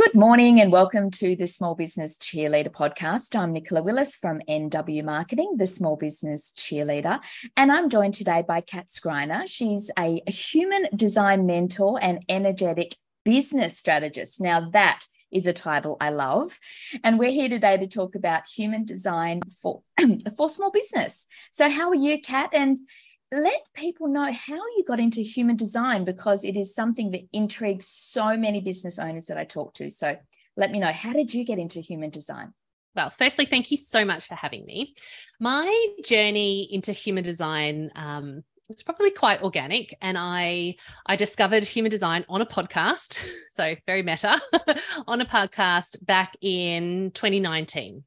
Good morning and welcome to the Small Business Cheerleader podcast. I'm Nicola Willis from NW Marketing, the Small Business Cheerleader, and I'm joined today by Cat Skreiner. She's a human design mentor and energetic business strategist. Now, that is a title I love. And we're here today to talk about human design for, for small business. So, how are you, Cat? And let people know how you got into human design because it is something that intrigues so many business owners that I talk to. So let me know how did you get into human design? Well, firstly, thank you so much for having me. My journey into human design um, was probably quite organic, and I I discovered human design on a podcast, so very meta, on a podcast back in 2019.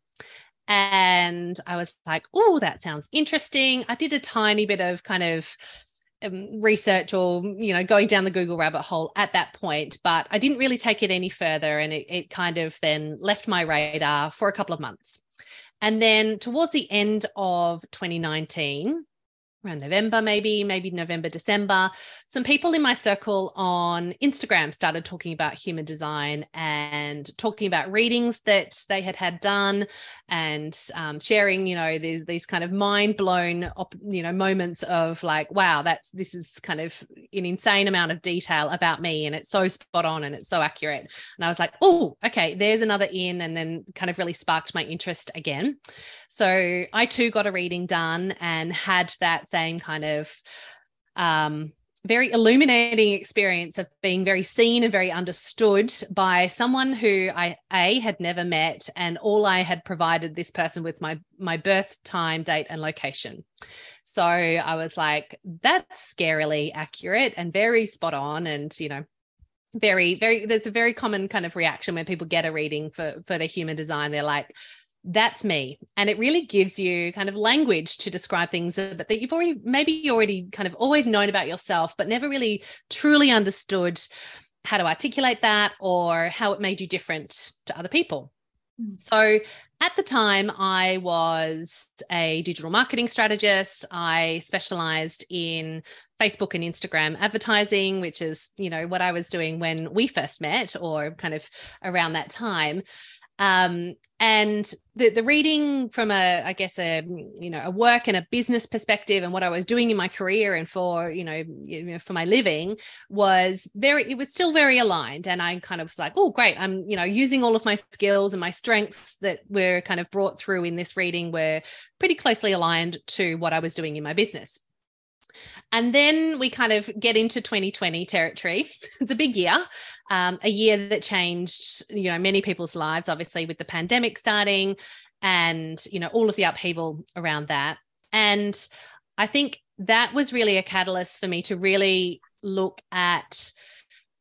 And I was like, oh, that sounds interesting. I did a tiny bit of kind of um, research or, you know, going down the Google rabbit hole at that point, but I didn't really take it any further. And it, it kind of then left my radar for a couple of months. And then towards the end of 2019, around November, maybe, maybe November, December, some people in my circle on Instagram started talking about human design and talking about readings that they had had done and um, sharing, you know, these, these kind of mind blown, you know, moments of like, wow, that's this is kind of an insane amount of detail about me and it's so spot on and it's so accurate. And I was like, oh, okay, there's another in, and then kind of really sparked my interest again. So I too got a reading done and had that same kind of um, very illuminating experience of being very seen and very understood by someone who I a had never met and all I had provided this person with my my birth time date and location. So I was like that's scarily accurate and very spot on and you know very very there's a very common kind of reaction when people get a reading for for their human design they're like that's me. And it really gives you kind of language to describe things but that you've already maybe you already kind of always known about yourself but never really truly understood how to articulate that or how it made you different to other people. Mm. so at the time i was a digital marketing strategist. I specialized in facebook and instagram advertising which is you know what i was doing when we first met or kind of around that time um, and the the reading from a I guess a you know a work and a business perspective and what I was doing in my career and for you know, you know for my living was very it was still very aligned and I kind of was like oh great I'm you know using all of my skills and my strengths that were kind of brought through in this reading were pretty closely aligned to what I was doing in my business. And then we kind of get into 2020 territory. it's a big year, um, a year that changed, you know, many people's lives, obviously, with the pandemic starting and, you know, all of the upheaval around that. And I think that was really a catalyst for me to really look at,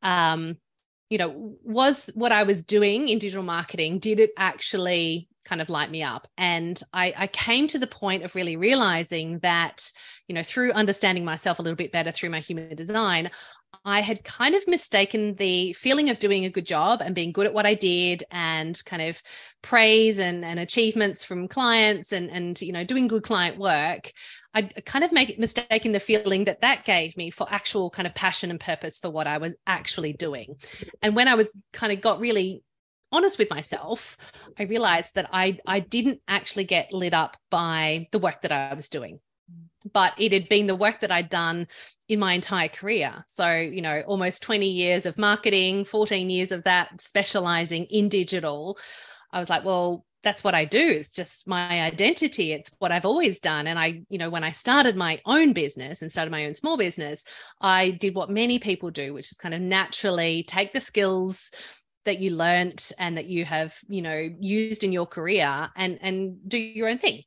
um, you know, was what I was doing in digital marketing, did it actually kind of light me up. And I, I, came to the point of really realizing that, you know, through understanding myself a little bit better through my human design, I had kind of mistaken the feeling of doing a good job and being good at what I did and kind of praise and, and achievements from clients and, and, you know, doing good client work. I kind of make mistaken the feeling that that gave me for actual kind of passion and purpose for what I was actually doing. And when I was kind of got really honest with myself, I realized that I I didn't actually get lit up by the work that I was doing. But it had been the work that I'd done in my entire career. So, you know, almost 20 years of marketing, 14 years of that specializing in digital. I was like, well, that's what I do. It's just my identity. It's what I've always done. And I, you know, when I started my own business and started my own small business, I did what many people do, which is kind of naturally take the skills that you learnt and that you have you know used in your career and and do your own thing.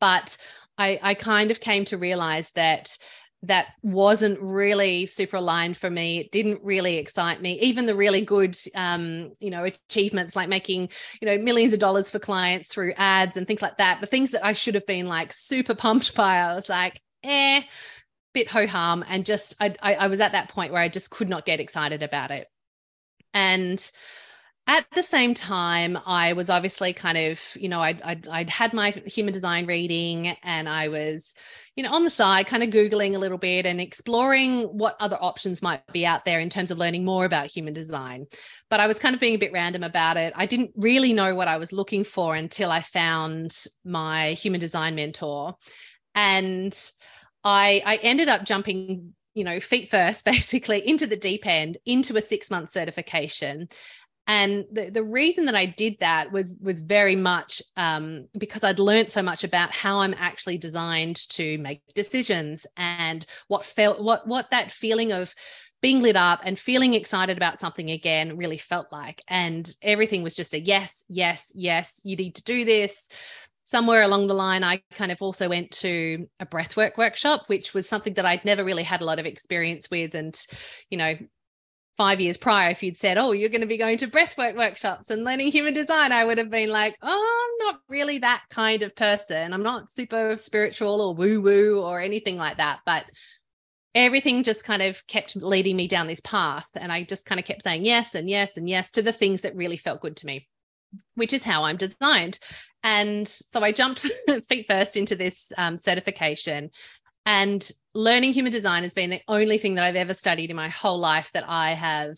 But i i kind of came to realize that that wasn't really super aligned for me. It didn't really excite me. Even the really good um you know achievements like making you know millions of dollars for clients through ads and things like that the things that i should have been like super pumped by i was like eh bit ho hum and just I, I i was at that point where i just could not get excited about it and at the same time, I was obviously kind of, you know, I'd, I'd, I'd, had my human design reading and I was, you know, on the side, kind of Googling a little bit and exploring what other options might be out there in terms of learning more about human design. But I was kind of being a bit random about it. I didn't really know what I was looking for until I found my human design mentor. And I, I ended up jumping you know, feet first, basically into the deep end, into a six month certification. And the, the reason that i did that was was very much um, because i'd learned so much about how i'm actually designed to make decisions and what felt what what that feeling of being lit up and feeling excited about something again really felt like. And everything was just a yes yes yes you need to do this somewhere along the line, I kind of also went to a breathwork workshop, which was something that I'd never really had a lot of experience with. And, you know, five years prior, if you'd said, Oh, you're going to be going to breathwork workshops and learning human design, I would have been like, Oh, I'm not really that kind of person. I'm not super spiritual or woo woo or anything like that. But everything just kind of kept leading me down this path. And I just kind of kept saying yes and yes and yes to the things that really felt good to me, which is how I'm designed. And so I jumped feet first into this um, certification and learning human design has been the only thing that I've ever studied in my whole life that I have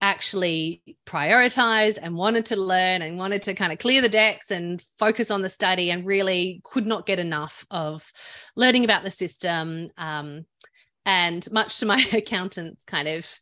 actually prioritized and wanted to learn and wanted to kind of clear the decks and focus on the study and really could not get enough of learning about the system um, and much to my accountant's kind of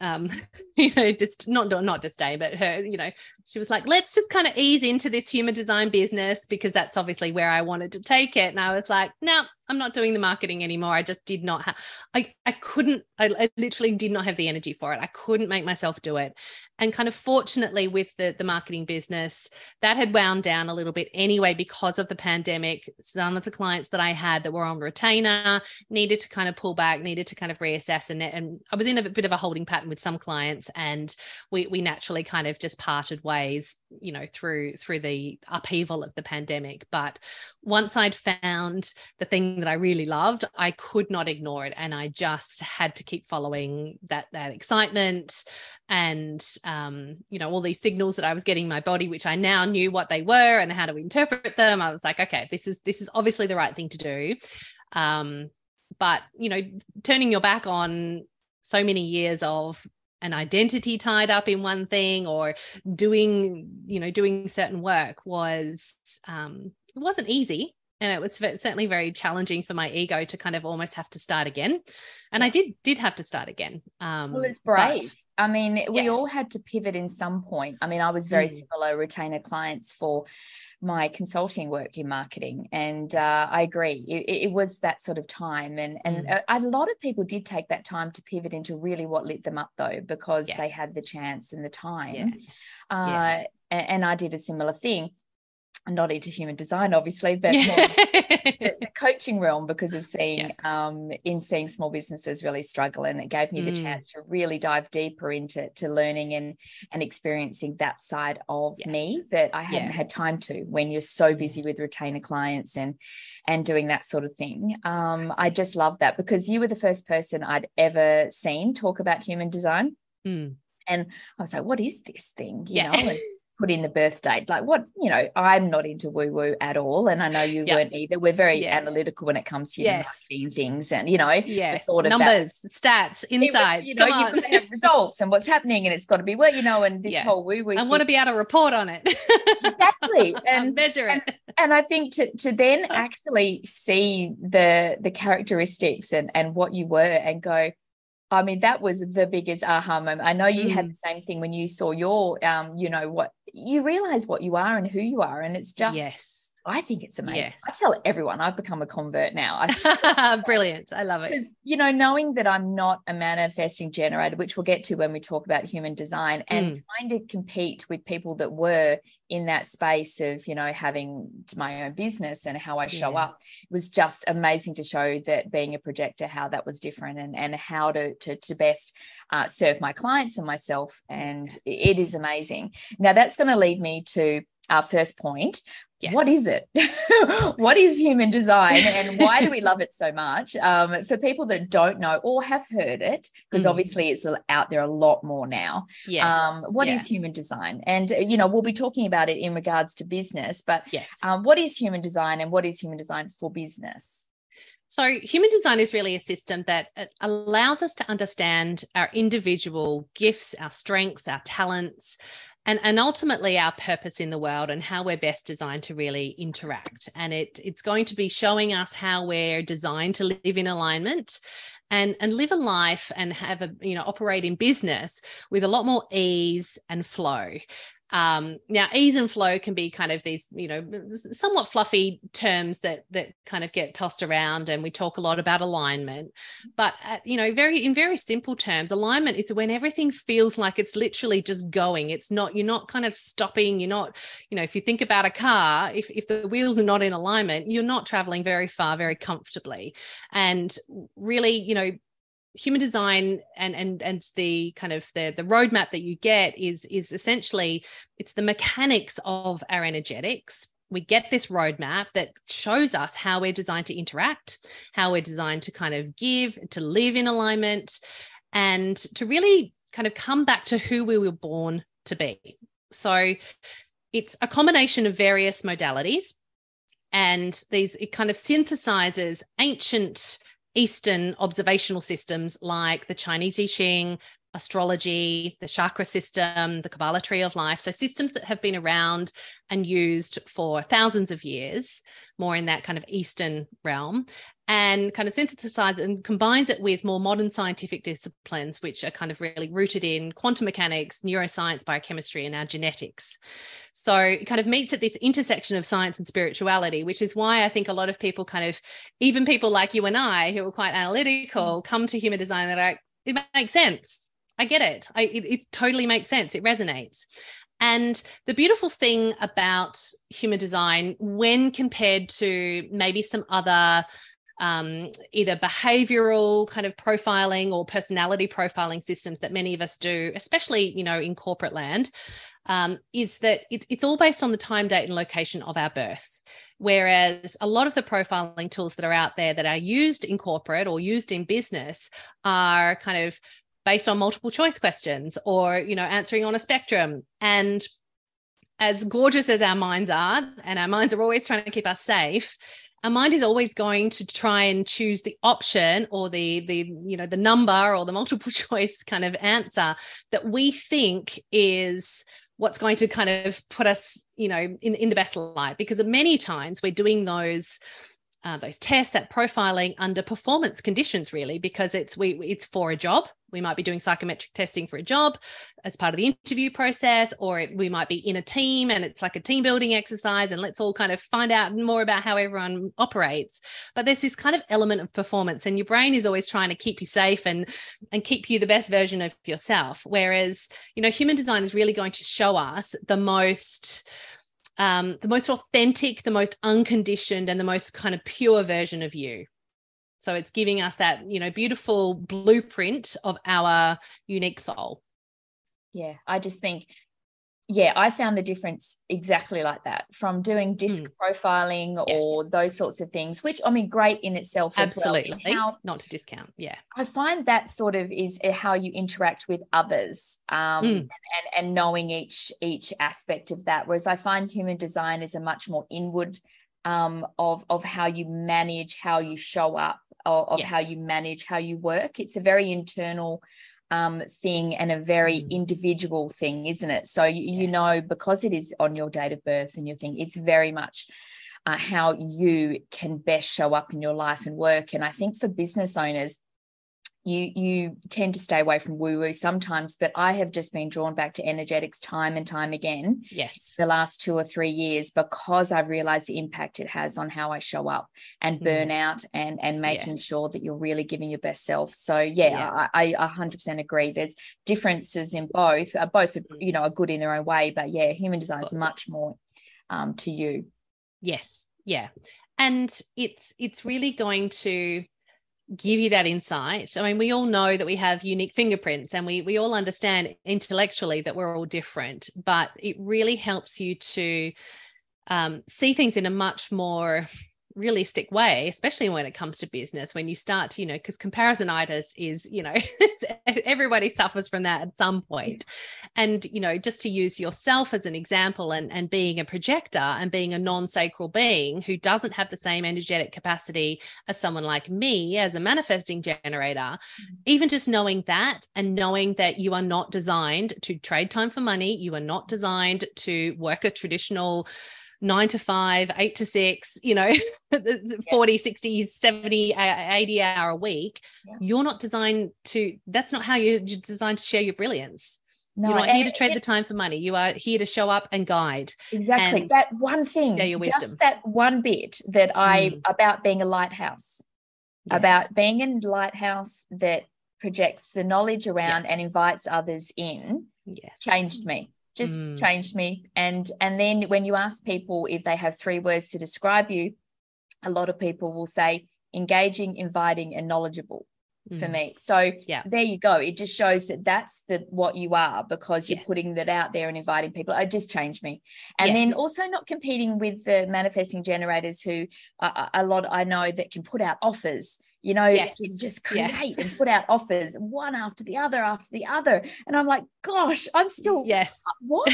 um, you know, just not not disdain, but her, you know, she was like, let's just kind of ease into this human design business because that's obviously where I wanted to take it. And I was like, no, I'm not doing the marketing anymore. I just did not have, I, I couldn't, I, I, literally did not have the energy for it. I couldn't make myself do it. And kind of fortunately with the, the marketing business, that had wound down a little bit anyway because of the pandemic. Some of the clients that I had that were on retainer needed to kind of pull back, needed to kind of reassess. And, and I was in a bit of a holding pattern with some clients and we, we naturally kind of just parted ways, you know, through, through the upheaval of the pandemic. But once I'd found the thing that I really loved, I could not ignore it. And I just had to keep following that that excitement and um, you know, all these signals that I was getting my body, which I now knew what they were and how to interpret them. I was like, okay, this is this is obviously the right thing to do. Um, but you know, turning your back on so many years of an identity tied up in one thing or doing you know doing certain work was um it wasn't easy and it was certainly very challenging for my ego to kind of almost have to start again and yeah. i did did have to start again um well it's brave but, i mean we yeah. all had to pivot in some point i mean i was very mm. similar retainer clients for my consulting work in marketing and uh, i agree it, it, was that sort of time and and mm. a, a, lot of people did take that time to pivot into really what lit them up though because yes. they had the chance and the time yeah. Uh, and, and i did a similar thing not into human design, obviously, but the, the, coaching realm because of seeing yes. um, in seeing small businesses really struggle, and it gave me mm. the chance to really dive deeper into to learning and and experiencing that side of yes. me that I hadn't yeah. had time to when you're so busy with retainer clients and and doing that sort of thing. Um, I just love that because you were the first person I'd ever seen talk about human design. Mm. And I was like, what is this thing? You yeah. know, and, put in the birth date. Like what, you know, I'm not into woo woo at all. And I know you yep. weren't either. We're very yeah. analytical when it comes to yes. things and, you know, yeah, thought of numbers, that. stats, insights. Was, you know, you have results and what's happening and it's got to be well, you know, and this yes. whole woo woo. I want to be able to report on it. exactly. And measure it. And, and I think to to then actually see the the characteristics and and what you were and go, I mean, that was the biggest aha moment. I know you mm. had the same thing when you saw your, um, you know, what you realize what you are and who you are. And it's just, yes. I think it's amazing. Yes. I tell everyone I've become a convert now. Brilliant. I love it. You know, knowing that I'm not a manifesting generator, which we'll get to when we talk about human design, and mm. trying to compete with people that were in that space of you know having my own business and how I show yeah. up it was just amazing to show that being a projector how that was different and and how to to, to best uh, serve my clients and myself. And it is amazing. Now that's going to lead me to our first point yes. what is it? what is human design and why do we love it so much? Um, for people that don't know or have heard it, because mm. obviously it's out there a lot more now. Yes. Um, what yeah. is human design? And, uh, you know, we'll be talking about it in regards to business, but yes. Um, what is human design and what is human design for business? So, human design is really a system that uh, allows us to understand our individual gifts, our strengths, our talents, and, and ultimately our purpose in the world and how we're best designed to really interact. And it, it's going to be showing us how we're designed to live in alignment and and live a life and have a you know operate in business with a lot more ease and flow um, now, ease and flow can be kind of these, you know, somewhat fluffy terms that that kind of get tossed around, and we talk a lot about alignment. But at, you know, very in very simple terms, alignment is when everything feels like it's literally just going. It's not you're not kind of stopping. You're not, you know, if you think about a car, if if the wheels are not in alignment, you're not traveling very far very comfortably. And really, you know, human design and and and the kind of the the roadmap that you get is is essentially it's the mechanics of our energetics. We get this roadmap that shows us how we're designed to interact how we're designed to kind of give to live in alignment and to really kind of come back to who we were born to be. So it's a combination of various modalities and these it kind of synthesizes ancient Eastern observational systems like the Chinese I Ching, astrology, the chakra system, the Kabbalah tree of life. So, systems that have been around and used for thousands of years, more in that kind of Eastern realm and kind of synthesizes and combines it with more modern scientific disciplines, which are kind of really rooted in quantum mechanics, neuroscience, biochemistry, and our genetics. So it kind of meets at this intersection of science and spirituality, which is why I think a lot of people kind of, even people like you and I, who are quite analytical, mm. come to human design and like, it makes sense. I get it. I, it, it totally makes sense. It resonates. And the beautiful thing about human design, when compared to maybe some other um, either behavioral kind of profiling or personality profiling systems that many of us do, especially you know in corporate land, um, is that it, it's all based on the time, date, and location of our birth. Whereas a lot of the profiling tools that are out there that are used in corporate or used in business are kind of based on multiple choice questions or you know answering on a spectrum and as gorgeous as our minds are and our minds are always trying to keep us safe our mind is always going to try and choose the option or the the you know the number or the multiple choice kind of answer that we think is what's going to kind of put us you know in, in the best light. Because many times we're doing those uh, those tests that profiling under performance conditions really because it's we it's for a job we might be doing psychometric testing for a job as part of the interview process, or we might be in a team and it's like a team building exercise, and let's all kind of find out more about how everyone operates. But there's this kind of element of performance, and your brain is always trying to keep you safe and and keep you the best version of yourself. Whereas, you know, human design is really going to show us the most um, the most authentic, the most unconditioned, and the most kind of pure version of you. So it's giving us that, you know, beautiful blueprint of our unique soul. Yeah, I just think yeah, I found the difference exactly like that from doing disc mm. profiling yes. or those sorts of things, which I mean, great in itself. Absolutely. Well. How, Not to discount. Yeah. I find that sort of is eh, how you interact with others um, mm. and, and, and knowing each, each aspect of that. Whereas I find human design is a much more inward um, of, of how you manage, how you show up, of, of yes. how you manage, how you work. It's a very internal um, thing and a very mm. individual thing, isn't it? So you, yes. you, know, because it is on your date of birth and your thing, it's very much uh, how you can best show up in your life and work. And I think for business owners, you you tend to stay away from woo woo sometimes but i have just been drawn back to energetics time and time again yes. the last two or three years because i've realized the impact it has on how i show up and mm. burnout and and making yes. sure that you're really giving your best self. So yeah, yeah. I, I 100% agree. There's differences in both uh, both you know are good in their own way but yeah human design is much more um, to you. Yes. Yeah. And it's it's really going to give you that insight. I mean, we all know that we have unique fingerprints and we we all understand intellectually that we're all different, but it really helps you to um, see things in a much more realistic way especially when it comes to business when you start to you know because comparisonitis is you know everybody suffers from that at some point and you know just to use yourself as an example and and being a projector and being a non-sacral being who doesn't have the same energetic capacity as someone like me as a manifesting generator mm-hmm. even just knowing that and knowing that you are not designed to trade time for money you are not designed to work a traditional nine to five, eight to six, you know, 40, yeah. 60, 70, 80 hour a week. Yeah. You're not designed to, that's not how you're designed to share your brilliance. No, you're not here to trade it, the time for money. You are here to show up and guide. Exactly. And that one thing, your wisdom. just that one bit that I, mm. about being a lighthouse, yes. about being a lighthouse that projects the knowledge around yes. and invites others in, yes. changed me just mm. changed me and and then when you ask people if they have three words to describe you a lot of people will say engaging inviting and knowledgeable mm. for me so yeah there you go it just shows that that's the what you are because you're yes. putting that out there and inviting people it just changed me and yes. then also not competing with the manifesting generators who uh, a lot i know that can put out offers you know, yes. you just create yes. and put out offers one after the other after the other. And I'm like, gosh, I'm still, yes, what?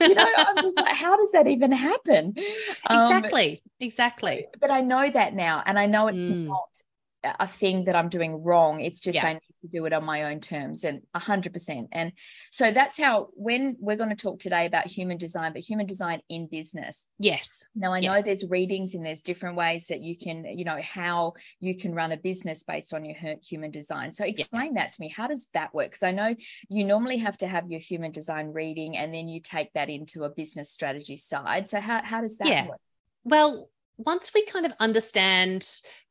you know, I'm just like, how does that even happen? Exactly, um, exactly. But I know that now, and I know it's mm. not a thing that I'm doing wrong. It's just yeah. I need to do it on my own terms and 100%. And so that's how, when we're going to talk today about human design, but human design in business. Yes. Now, I yes. know there's readings and there's different ways that you can, you know, how you can run a business based on your human design. So explain yes. that to me. How does that work? Because I know you normally have to have your human design reading and then you take that into a business strategy side. So how, how does that yeah. work? Well, once we kind of understand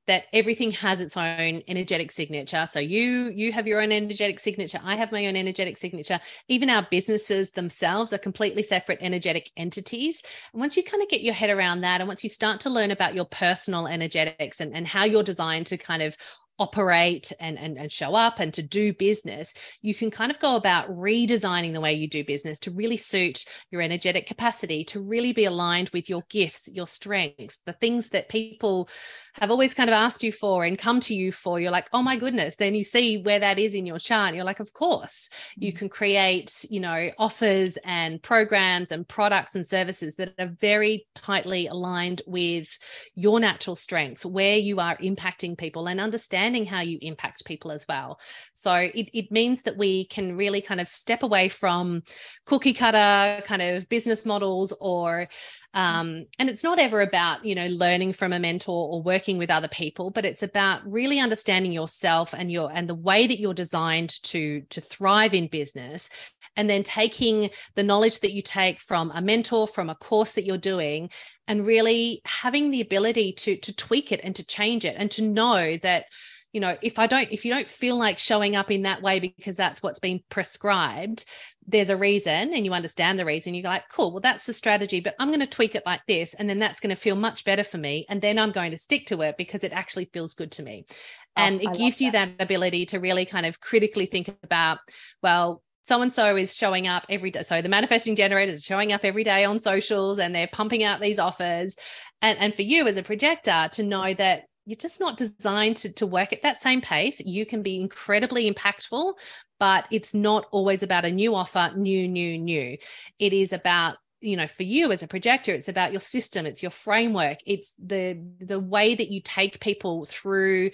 that everything has its own energetic signature. So you you have your own energetic signature. I have my own energetic signature. Even our businesses themselves are completely separate energetic entities. And once you kind of get your head around that and once you start to learn about your personal energetics and, and how you're designed to kind of operate and, and, and show up and to do business, you can kind of go about redesigning the way you do business to really suit your energetic capacity, to really be aligned with your gifts, your strengths, the things that people have always kind of asked you for and come to you for. You're like, oh my goodness. Then you see where that is in your chart. You're like, of course, you mm. can create, you know, offers and programs and products and services that are very tightly aligned with your natural strengths, where you are impacting people and understand understanding how you impact people as well. So it, it means that we can really kind of step away from cookie cutter kind of business models or um, and it's not ever about you know learning from a mentor or working with other people but it's about really understanding yourself and your and the way that you're designed to to thrive in business and then taking the knowledge that you take from a mentor from a course that you're doing and really having the ability to to tweak it and to change it and to know that you know if i don't if you don't feel like showing up in that way because that's what's been prescribed there's a reason and you understand the reason you're like cool well that's the strategy but i'm going to tweak it like this and then that's going to feel much better for me and then i'm going to stick to it because it actually feels good to me oh, and oh, it gives you that ability to really kind of critically think about well so and so is showing up every day. So the manifesting generators is showing up every day on socials and they're pumping out these offers. And, and for you as a projector to know that you're just not designed to, to work at that same pace. You can be incredibly impactful, but it's not always about a new offer, new, new, new. It is about you know for you as a projector it's about your system it's your framework it's the the way that you take people through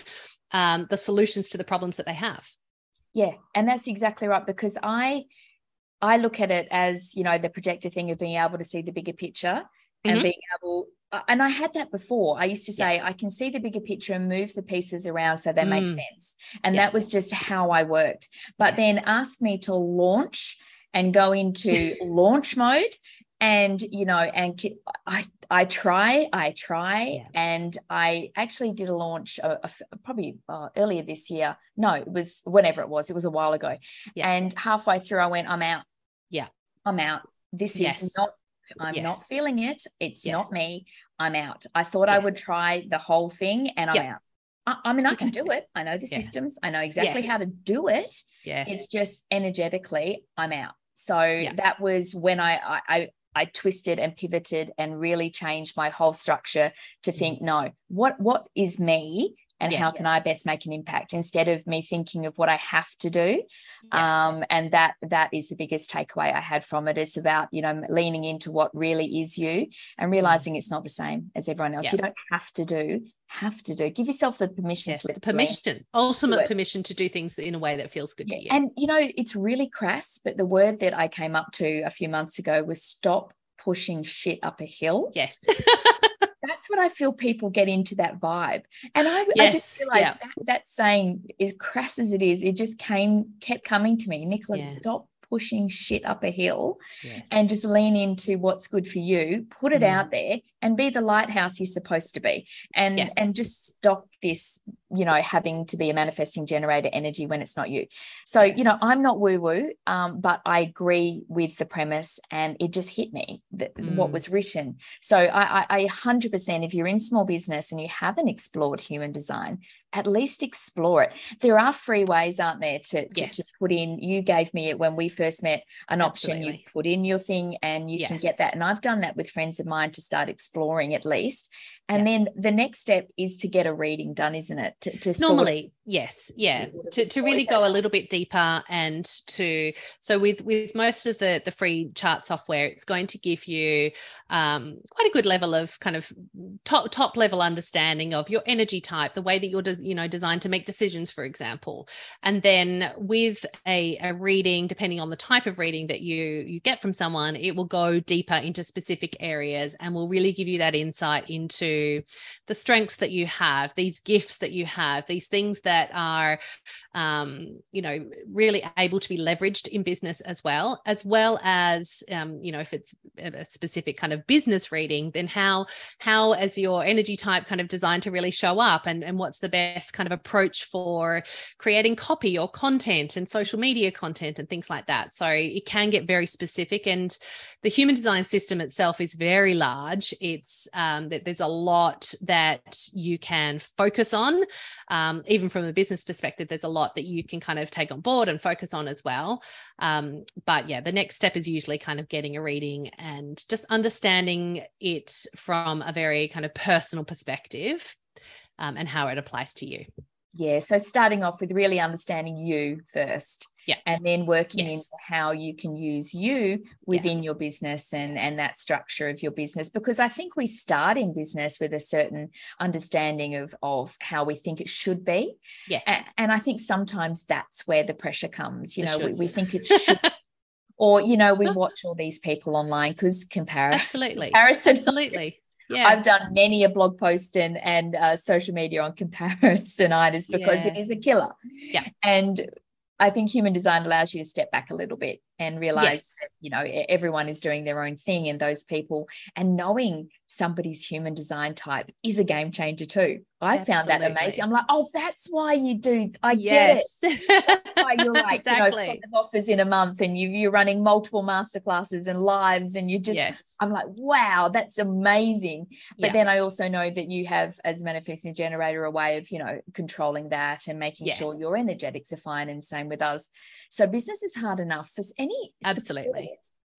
um, the solutions to the problems that they have yeah and that's exactly right because i i look at it as you know the projector thing of being able to see the bigger picture and mm-hmm. being able and I had that before. I used to say, yes. I can see the bigger picture and move the pieces around so they mm. make sense. And yeah. that was just how I worked. But then ask me to launch and go into launch mode. And, you know, and I, I try, I try. Yeah. And I actually did a launch uh, probably uh, earlier this year. No, it was whenever it was, it was a while ago. Yeah. And halfway through, I went, I'm out. Yeah. I'm out. This yes. is not I'm yes. not feeling it. It's yes. not me. I'm out. I thought yes. I would try the whole thing and I'm out. I, I, mean, I can do it. I know the yeah. systems. I know exactly how to do it. Yeah. It's just energetically, I'm out. So yeah. that was when I, I, I twisted and pivoted and really changed my whole structure to Mm. think, no, what what is me and how Yes. can I best make an impact instead of me thinking of what I have to do. Yes. Um, and that that is the biggest takeaway I had from it. It's about you know leaning into what really is you and realizing it's not the same as everyone else. Mm. Yeah. You don't have to do, have to do. Give yourself the permission yes, slip. the permission, ultimate permission to do things in a way that feels good yeah. to you. And you know, it's really crass, but the word that I came up to a few months ago was stop pushing shit up a hill. yes. That's what I feel people get into that vibe. And I, I just realized that, that saying, as crass as it is, it just came, kept coming to me. Nicholas, Yeah. stop pushing shit up a hill yes. and just lean into what's good for you, put it Mm. out there and be the lighthouse you're supposed to be. And Yes. and just stop this, you know, having to be a manifesting generator energy when it's not you. So, you know, I'm not woo-woo, um, but I agree with the premise and it just hit me that what Mm. was written. So I, I, I 100%, if you're in small business and you haven't explored human design, at least explore it. There are free ways, aren't there, to, to, Yes. put in. You gave me it when we first met an option. You put in your thing and you can get that. And I've done that with friends of mine to start exploring at least. And then the next step is to get a reading done, isn't it? To, to sort of- normally yes yeah. To, to really go a little bit deeper and to so with with most of the the free chart software it's going to give you um quite a good level of kind of top top level understanding of your energy type the way that you're you know designed to make decisions for example. And then with a, a reading depending on the type of reading that you you get from someone it will go deeper into specific areas and will really give you that insight into the strengths that you have these gifts that you have these things that are um, you know really able to be leveraged in business as well as well as um, you know if it's a specific kind of business reading then how how as your energy type kind of designed to really show up? And, and what's the best kind of approach for creating copy or content and social media content and things like that? So it can get very specific and the human design system itself is very large. It's um, that there's a lot that you can focus on um, even from a business perspective there's a lot that you can kind of take on board and focus on as well um, but yeah the next step is usually kind of getting a reading and just understanding it from a very kind of personal perspective um, and how it applies to you Yeah. So starting off with really understanding you first. Yeah. And then working Yes. into how you can use you within your business and, and that structure of your business. Because I think we start in business with a certain understanding of, of how we think it should be. yes A- And, I think sometimes that's where the pressure comes. You know, we, we think it should, or, you know, we watch all these people online because comparison. absolutely Comparison absolutely yeah I've done many a blog post and and uh, social media on comparisonitis because it Yeah. is a killer. Yeah. And I think human design allows you to step back a little bit and realize Yes. that, you know, everyone is doing their own thing and those people and knowing somebody's human design type is a game changer too. I found that amazing. I'm like, oh, that's why you do. I get it. it Why you're like, exactly you know, five offers in a month and you, you're running multiple masterclasses and lives and you just yes I'm like, wow, that's amazing. But Yeah. then I also know that you have, as manifesting generator, a way of, you know, controlling that and making sure your energetics are fine. And same with us. So business is hard enough. So any Absolutely.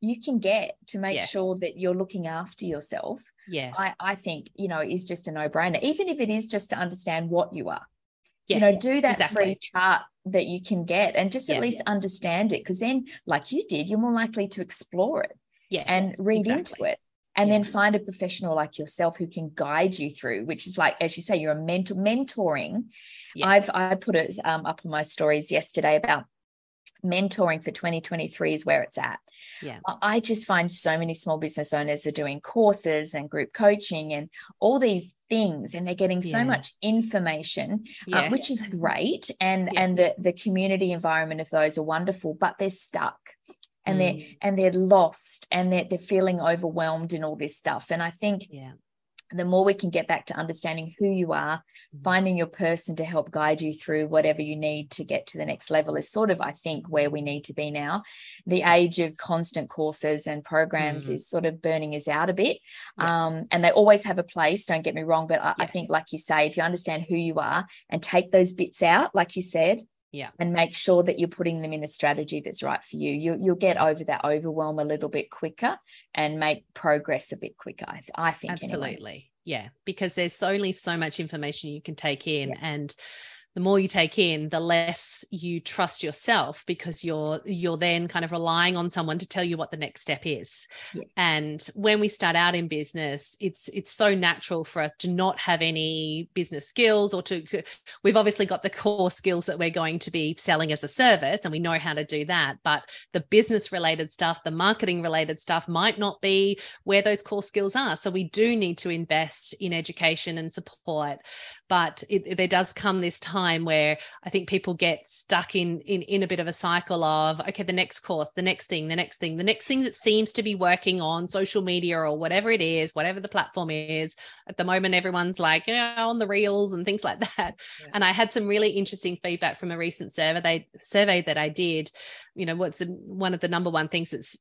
you can get to make Yes. sure that you're looking after yourself, yeah I, I think, you know, is just a no-brainer, even if it is just to understand what you are. yes. You know, do that exactly. free chart that you can get and just Yeah. at least understand it. Because then, like you did, you're more likely to explore it yes, and read into it and then find a professional like yourself who can guide you through which is like as you say you're a mentor mentoring Yes. i've i put it um, up on my stories yesterday about mentoring for 2023 is where it's at. Yeah. I- just find so many small business owners are doing courses and group coaching and all these things and they're getting so Yeah. much information uh, which is great and and the the community environment of those are wonderful but they're stuck and they're Mm, and they're lost and they're, they're feeling overwhelmed in all this stuff and i think yeah the more we can get back to understanding who you are Mm. finding your person to help guide you through whatever you need to get to the next level is sort of i think where we need to be now the age of constant courses and programs Mm. is sort of burning us out a bit Yeah. um, and they always have a place don't get me wrong but I, I think like you say if you understand who you are and take those bits out like you said Yeah. And make sure that you're putting them in a strategy that's right for you. you you'll get over that overwhelm a little bit quicker and make progress a bit quicker. I, I think. Absolutely. Anyway. Yeah. Because there's only so much information you can take in. Yeah. And the more you take in the less you trust yourself because you're you're then kind of relying on someone to tell you what the next step is yeah. and when we start out in business it's it's so natural for us to not have any business skills or to we've obviously got the core skills that we're going to be selling as a service and we know how to do that but the business related stuff the marketing related stuff might not be where those core skills are so we do need to invest in education and support but it, there does come this time where I think people get stuck in, in in a bit of a cycle of okay, the next course, the next thing, the next thing, the next thing that seems to be working on social media or whatever it is, whatever the platform is. At the moment, everyone's like yeah, on the reels and things like that. Yeah. And I had some really interesting feedback from a recent survey they survey that I did. You know, what's the one of the number one things that's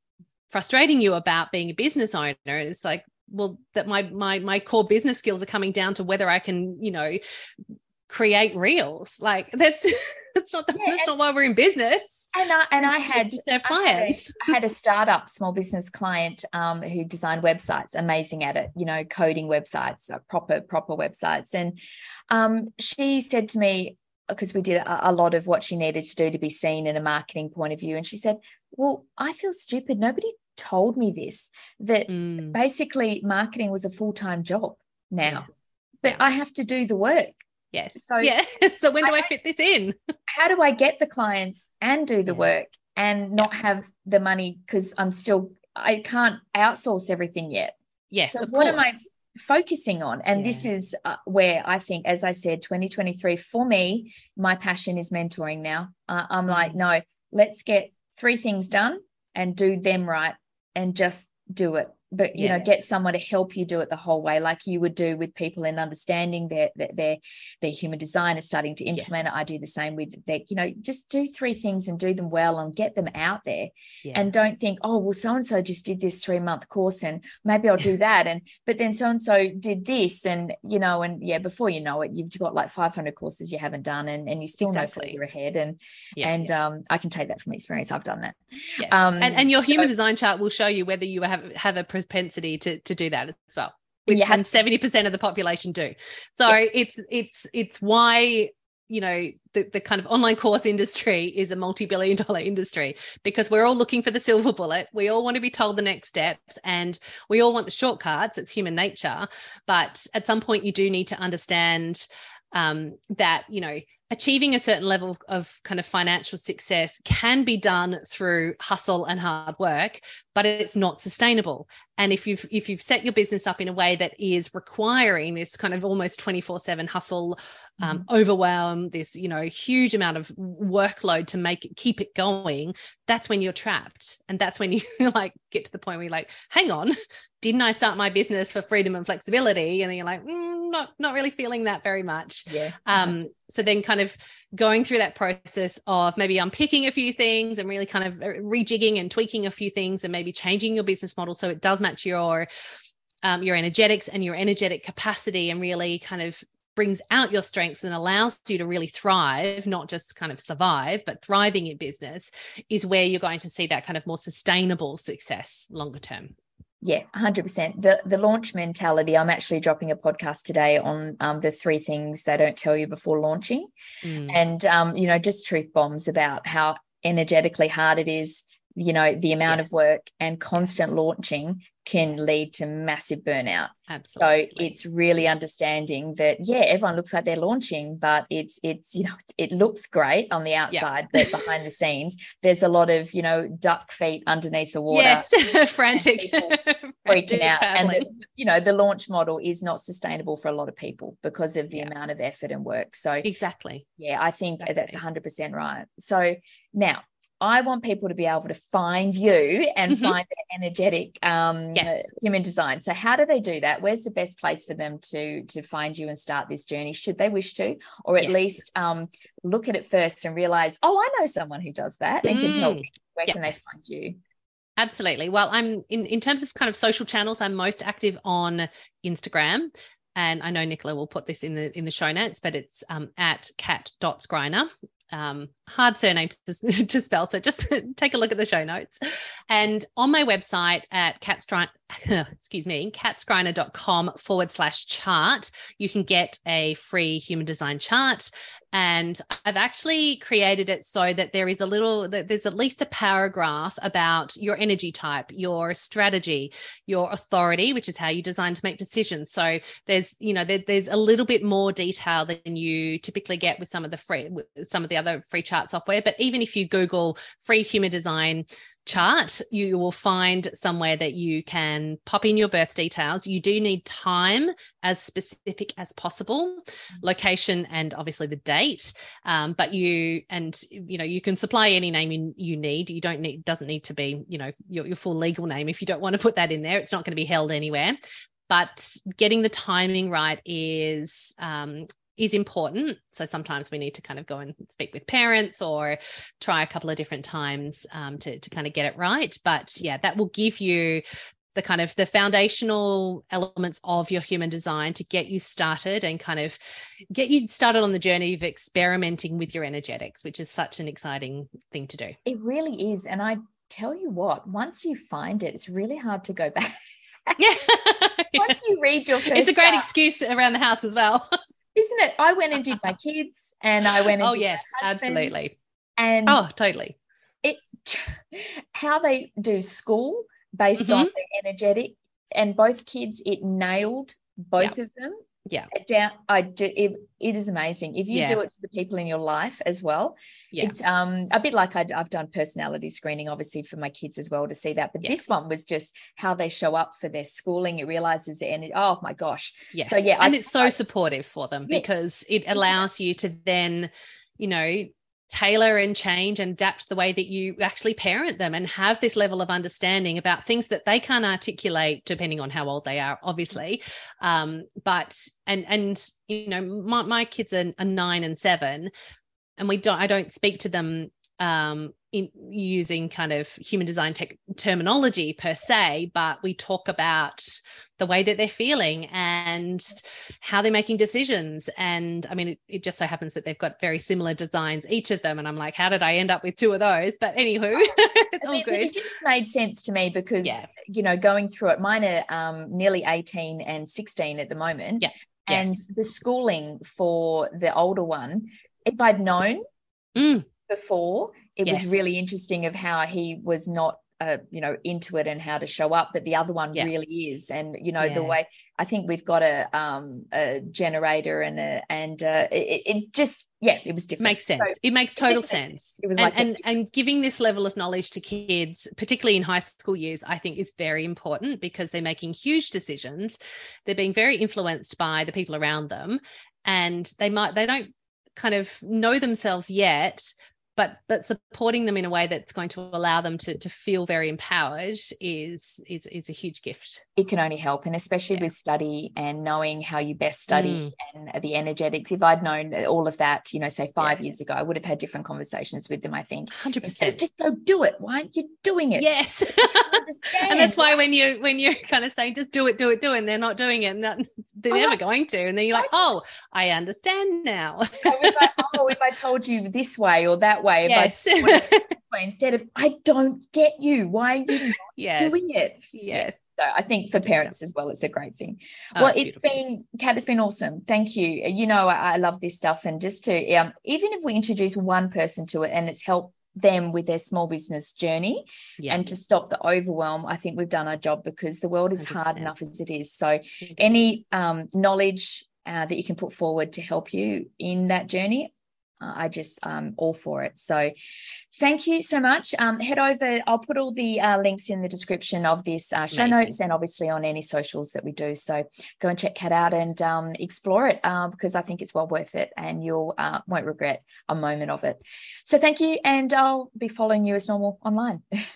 frustrating you about being a business owner is like well that my my my core business skills are coming down to whether I can you know create reels like that's that's not the, yeah, that's not why we're in business. And I and I had their clients I had, a, I had a startup small business client um, who designed websites amazing at it you know coding websites proper proper websites. And um, she said to me because we did a, a lot of what she needed to do to be seen in a marketing point of view and she said well I feel stupid. Nobody told me this that mm. basically marketing was a full-time job now yeah. but i have to do the work yes. So yeah. So when do i, I fit this in? How do i get the clients and do the yeah. work and not have the money because i'm still i can't outsource everything yet. Yes so what course. am i focusing on? And this is uh, where i think as i said 2023 for me my passion is mentoring now. Uh, i'm mm. like no let's get three things done and do them right and just do it but you yes. know get someone to help you do it the whole way like you would do with people in understanding their their their, their human design is starting to implement yes. it i do the same with their you know just do three things and do them well and get them out there yeah. and don't think oh well so and so just did this three month course and maybe i'll do that and but then so and so did this and you know and yeah before you know it you've got like 500 courses you haven't done and, and you still exactly. know further ahead and yeah, and yeah. um i can take that from experience i've done that um and, and your human so, design chart will show you whether you have have a propensity to to do that as well which yeah. 70% of the population do so yeah. it's it's it's why you know the, the kind of online course industry is a multi-billion dollar industry because we're all looking for the silver bullet we all want to be told the next steps and we all want the shortcuts it's human nature but at some point you do need to understand um, that you know achieving a certain level of kind of financial success can be done through hustle and hard work but it's not sustainable. And if you've if you've set your business up in a way that is requiring this kind of almost 24/7 hustle um, mm-hmm. overwhelm this you know huge amount of workload to make it keep it going that's when you're trapped. And that's when you like get to the point where you're like hang on didn't I start my business for freedom and flexibility? And then you're like mm, not not really feeling that very much. Yeah. Um so then kind of going through that process of maybe unpicking a few things and really kind of uh, rejigging and tweaking a few things and maybe changing your business model so it does match your um, your energetics and your energetic capacity and really kind of brings out your strengths and allows you to really thrive, not just kind of survive, but thriving in business is where you're going to see that kind of more sustainable success longer term. Yeah, 100%. The the launch mentality. I'm actually dropping a podcast today on um, the three things they don't tell you before launching. Mm. And, um, you know, just truth bombs about how energetically hard it is, you know, the amount yes. of work and constant launching can lead to massive burnout. Absolutely. So it's really understanding that yeah, everyone looks like they're launching, but it's it's you know it looks great on the outside, yeah. but behind the scenes there's a lot of you know duck feet underneath the water. Yes, frantic, freaking out, and the, you know the launch model is not sustainable for a lot of people because of the yeah. amount of effort and work. So exactly, yeah, I think exactly. that's 100 percent right. So now I want people to be able to find you and mm-hmm. find the energetic um, yes. human design. So, how do they do that? Where's the best place for them to to find you and start this journey, should they wish to, or at yes. least um, look at it first and realize, oh, I know someone who does that and mm. can help. Me. Where yes. can they find you? Absolutely. Well, I'm in in terms of kind of social channels. I'm most active on Instagram and I know Nicola will put this in the in the show notes, but it's um, at cat.skreiner. um, hard surname to, to, spell. So just take a look at the show notes. And on my website at catstrine, excuse me, catskreiner.com forward slash chart, you can get a free human design chart. And I've actually created it so that there is a little, there's at least a paragraph about your energy type, your strategy, your authority, which is how you design to make decisions. So there's, you know, there, there's a little bit more detail than you typically get with some of the free, some of the other free chart software. But even if you Google free human design chart, you will find somewhere that you can pop in your birth details. You do need time as specific as possible, mm-hmm. location, and obviously the date. Um, but you and you know you can supply any name you, you need. You don't need doesn't need to be you know your, your full legal name if you don't want to put that in there. It's not going to be held anywhere but getting the timing right is um, is important. So sometimes we need to kind of go and speak with parents or try a couple of different times um, to, to kind of get it right. But yeah, that will give you the kind of the foundational elements of your human design to get you started and kind of get you started on the journey of experimenting with your energetics, which is such an exciting thing to do. It really is. And I tell you what, once you find it, it's really hard to go back. Yeah. Once you read your It's a great excuse around the house as well isn't it? I went and did my kids, and I went. And oh yes, absolutely. And oh, totally. It how they do school based mm-hmm. on the energetic, and both kids, it nailed both yep. of them yeah. Down i do it, it is amazing. If you yeah. do it for the people in your life as well yeah. it's um a bit like i have done personality screening obviously for my kids as well to see that but yeah. this one was just how they show up for their schooling. It realizes and it, oh my gosh. Yeah. So yeah and I, it's so I, supportive for them because it allows you to then you know tailor and change and adapt the way that you actually parent them and have this level of understanding about things that they can't articulate depending on how old they are obviously. Um, but and and you know my, my kids are, are nine and seven and we don't i don't speak to them um, in using kind of human design tech terminology per se, but we talk about the way that they're feeling and how they're making decisions. And I mean, it, it, just so happens that they've got very similar designs, each of them. And I'm like, how did I end up with two of those? But anywho, it's I mean, all good. It just made sense to me because, yeah. you know, going through it, mine are um, nearly 18 and 16 at the moment. Yeah. And yes. the schooling for the older one, if I'd known, mm before it yes. was really interesting of how he was not uh, you know into it and how to show up but the other one yeah. really is and you know yeah. the way i think we've got a um a generator and a and uh it, it just yeah it was different makes sense so it makes total it sense it was and, like and, and giving this level of knowledge to kids particularly in high school years i think is very important because they're making huge decisions they're being very influenced by the people around them and they might they don't kind of know themselves yet but but supporting them in a way that's going to allow them to to feel very empowered is is is a huge gift. It can only help and especially yeah. with study and knowing how you best study mm. and the energetics. If i'd known all of that you know say five yes. years ago i would have had different conversations with them i think. 100% just go do it. Why aren't you doing it? Yes. And that's why when you when you're kind of saying just do it do it do it and they're not doing it not, they're oh, never going to and then you're like oh i understand now like, oh if i told you this way or that way yes. instead of I don't get you. Why are you yes. doing it? Yes. So I think for parents as well, it's a great thing. Oh, well, it's beautiful. been, Cat, it's been awesome. Thank you. You know, I, I love this stuff. And just to, um, even if we introduce one person to it and it's helped them with their small business journey yeah. and to stop the overwhelm, I think we've done our job because the world is 100%. hard enough as it is. So any um, knowledge uh, that you can put forward to help you in that journey, I just um all for it. So thank you so much. Um, head over. I'll put all the uh, links in the description of this uh, show Amazing. notes and obviously on any socials that we do. So go and check Cat out and um, explore it uh, because I think it's well worth it and you'll uh, won't regret a moment of it. So thank you, and I'll be following you as normal online.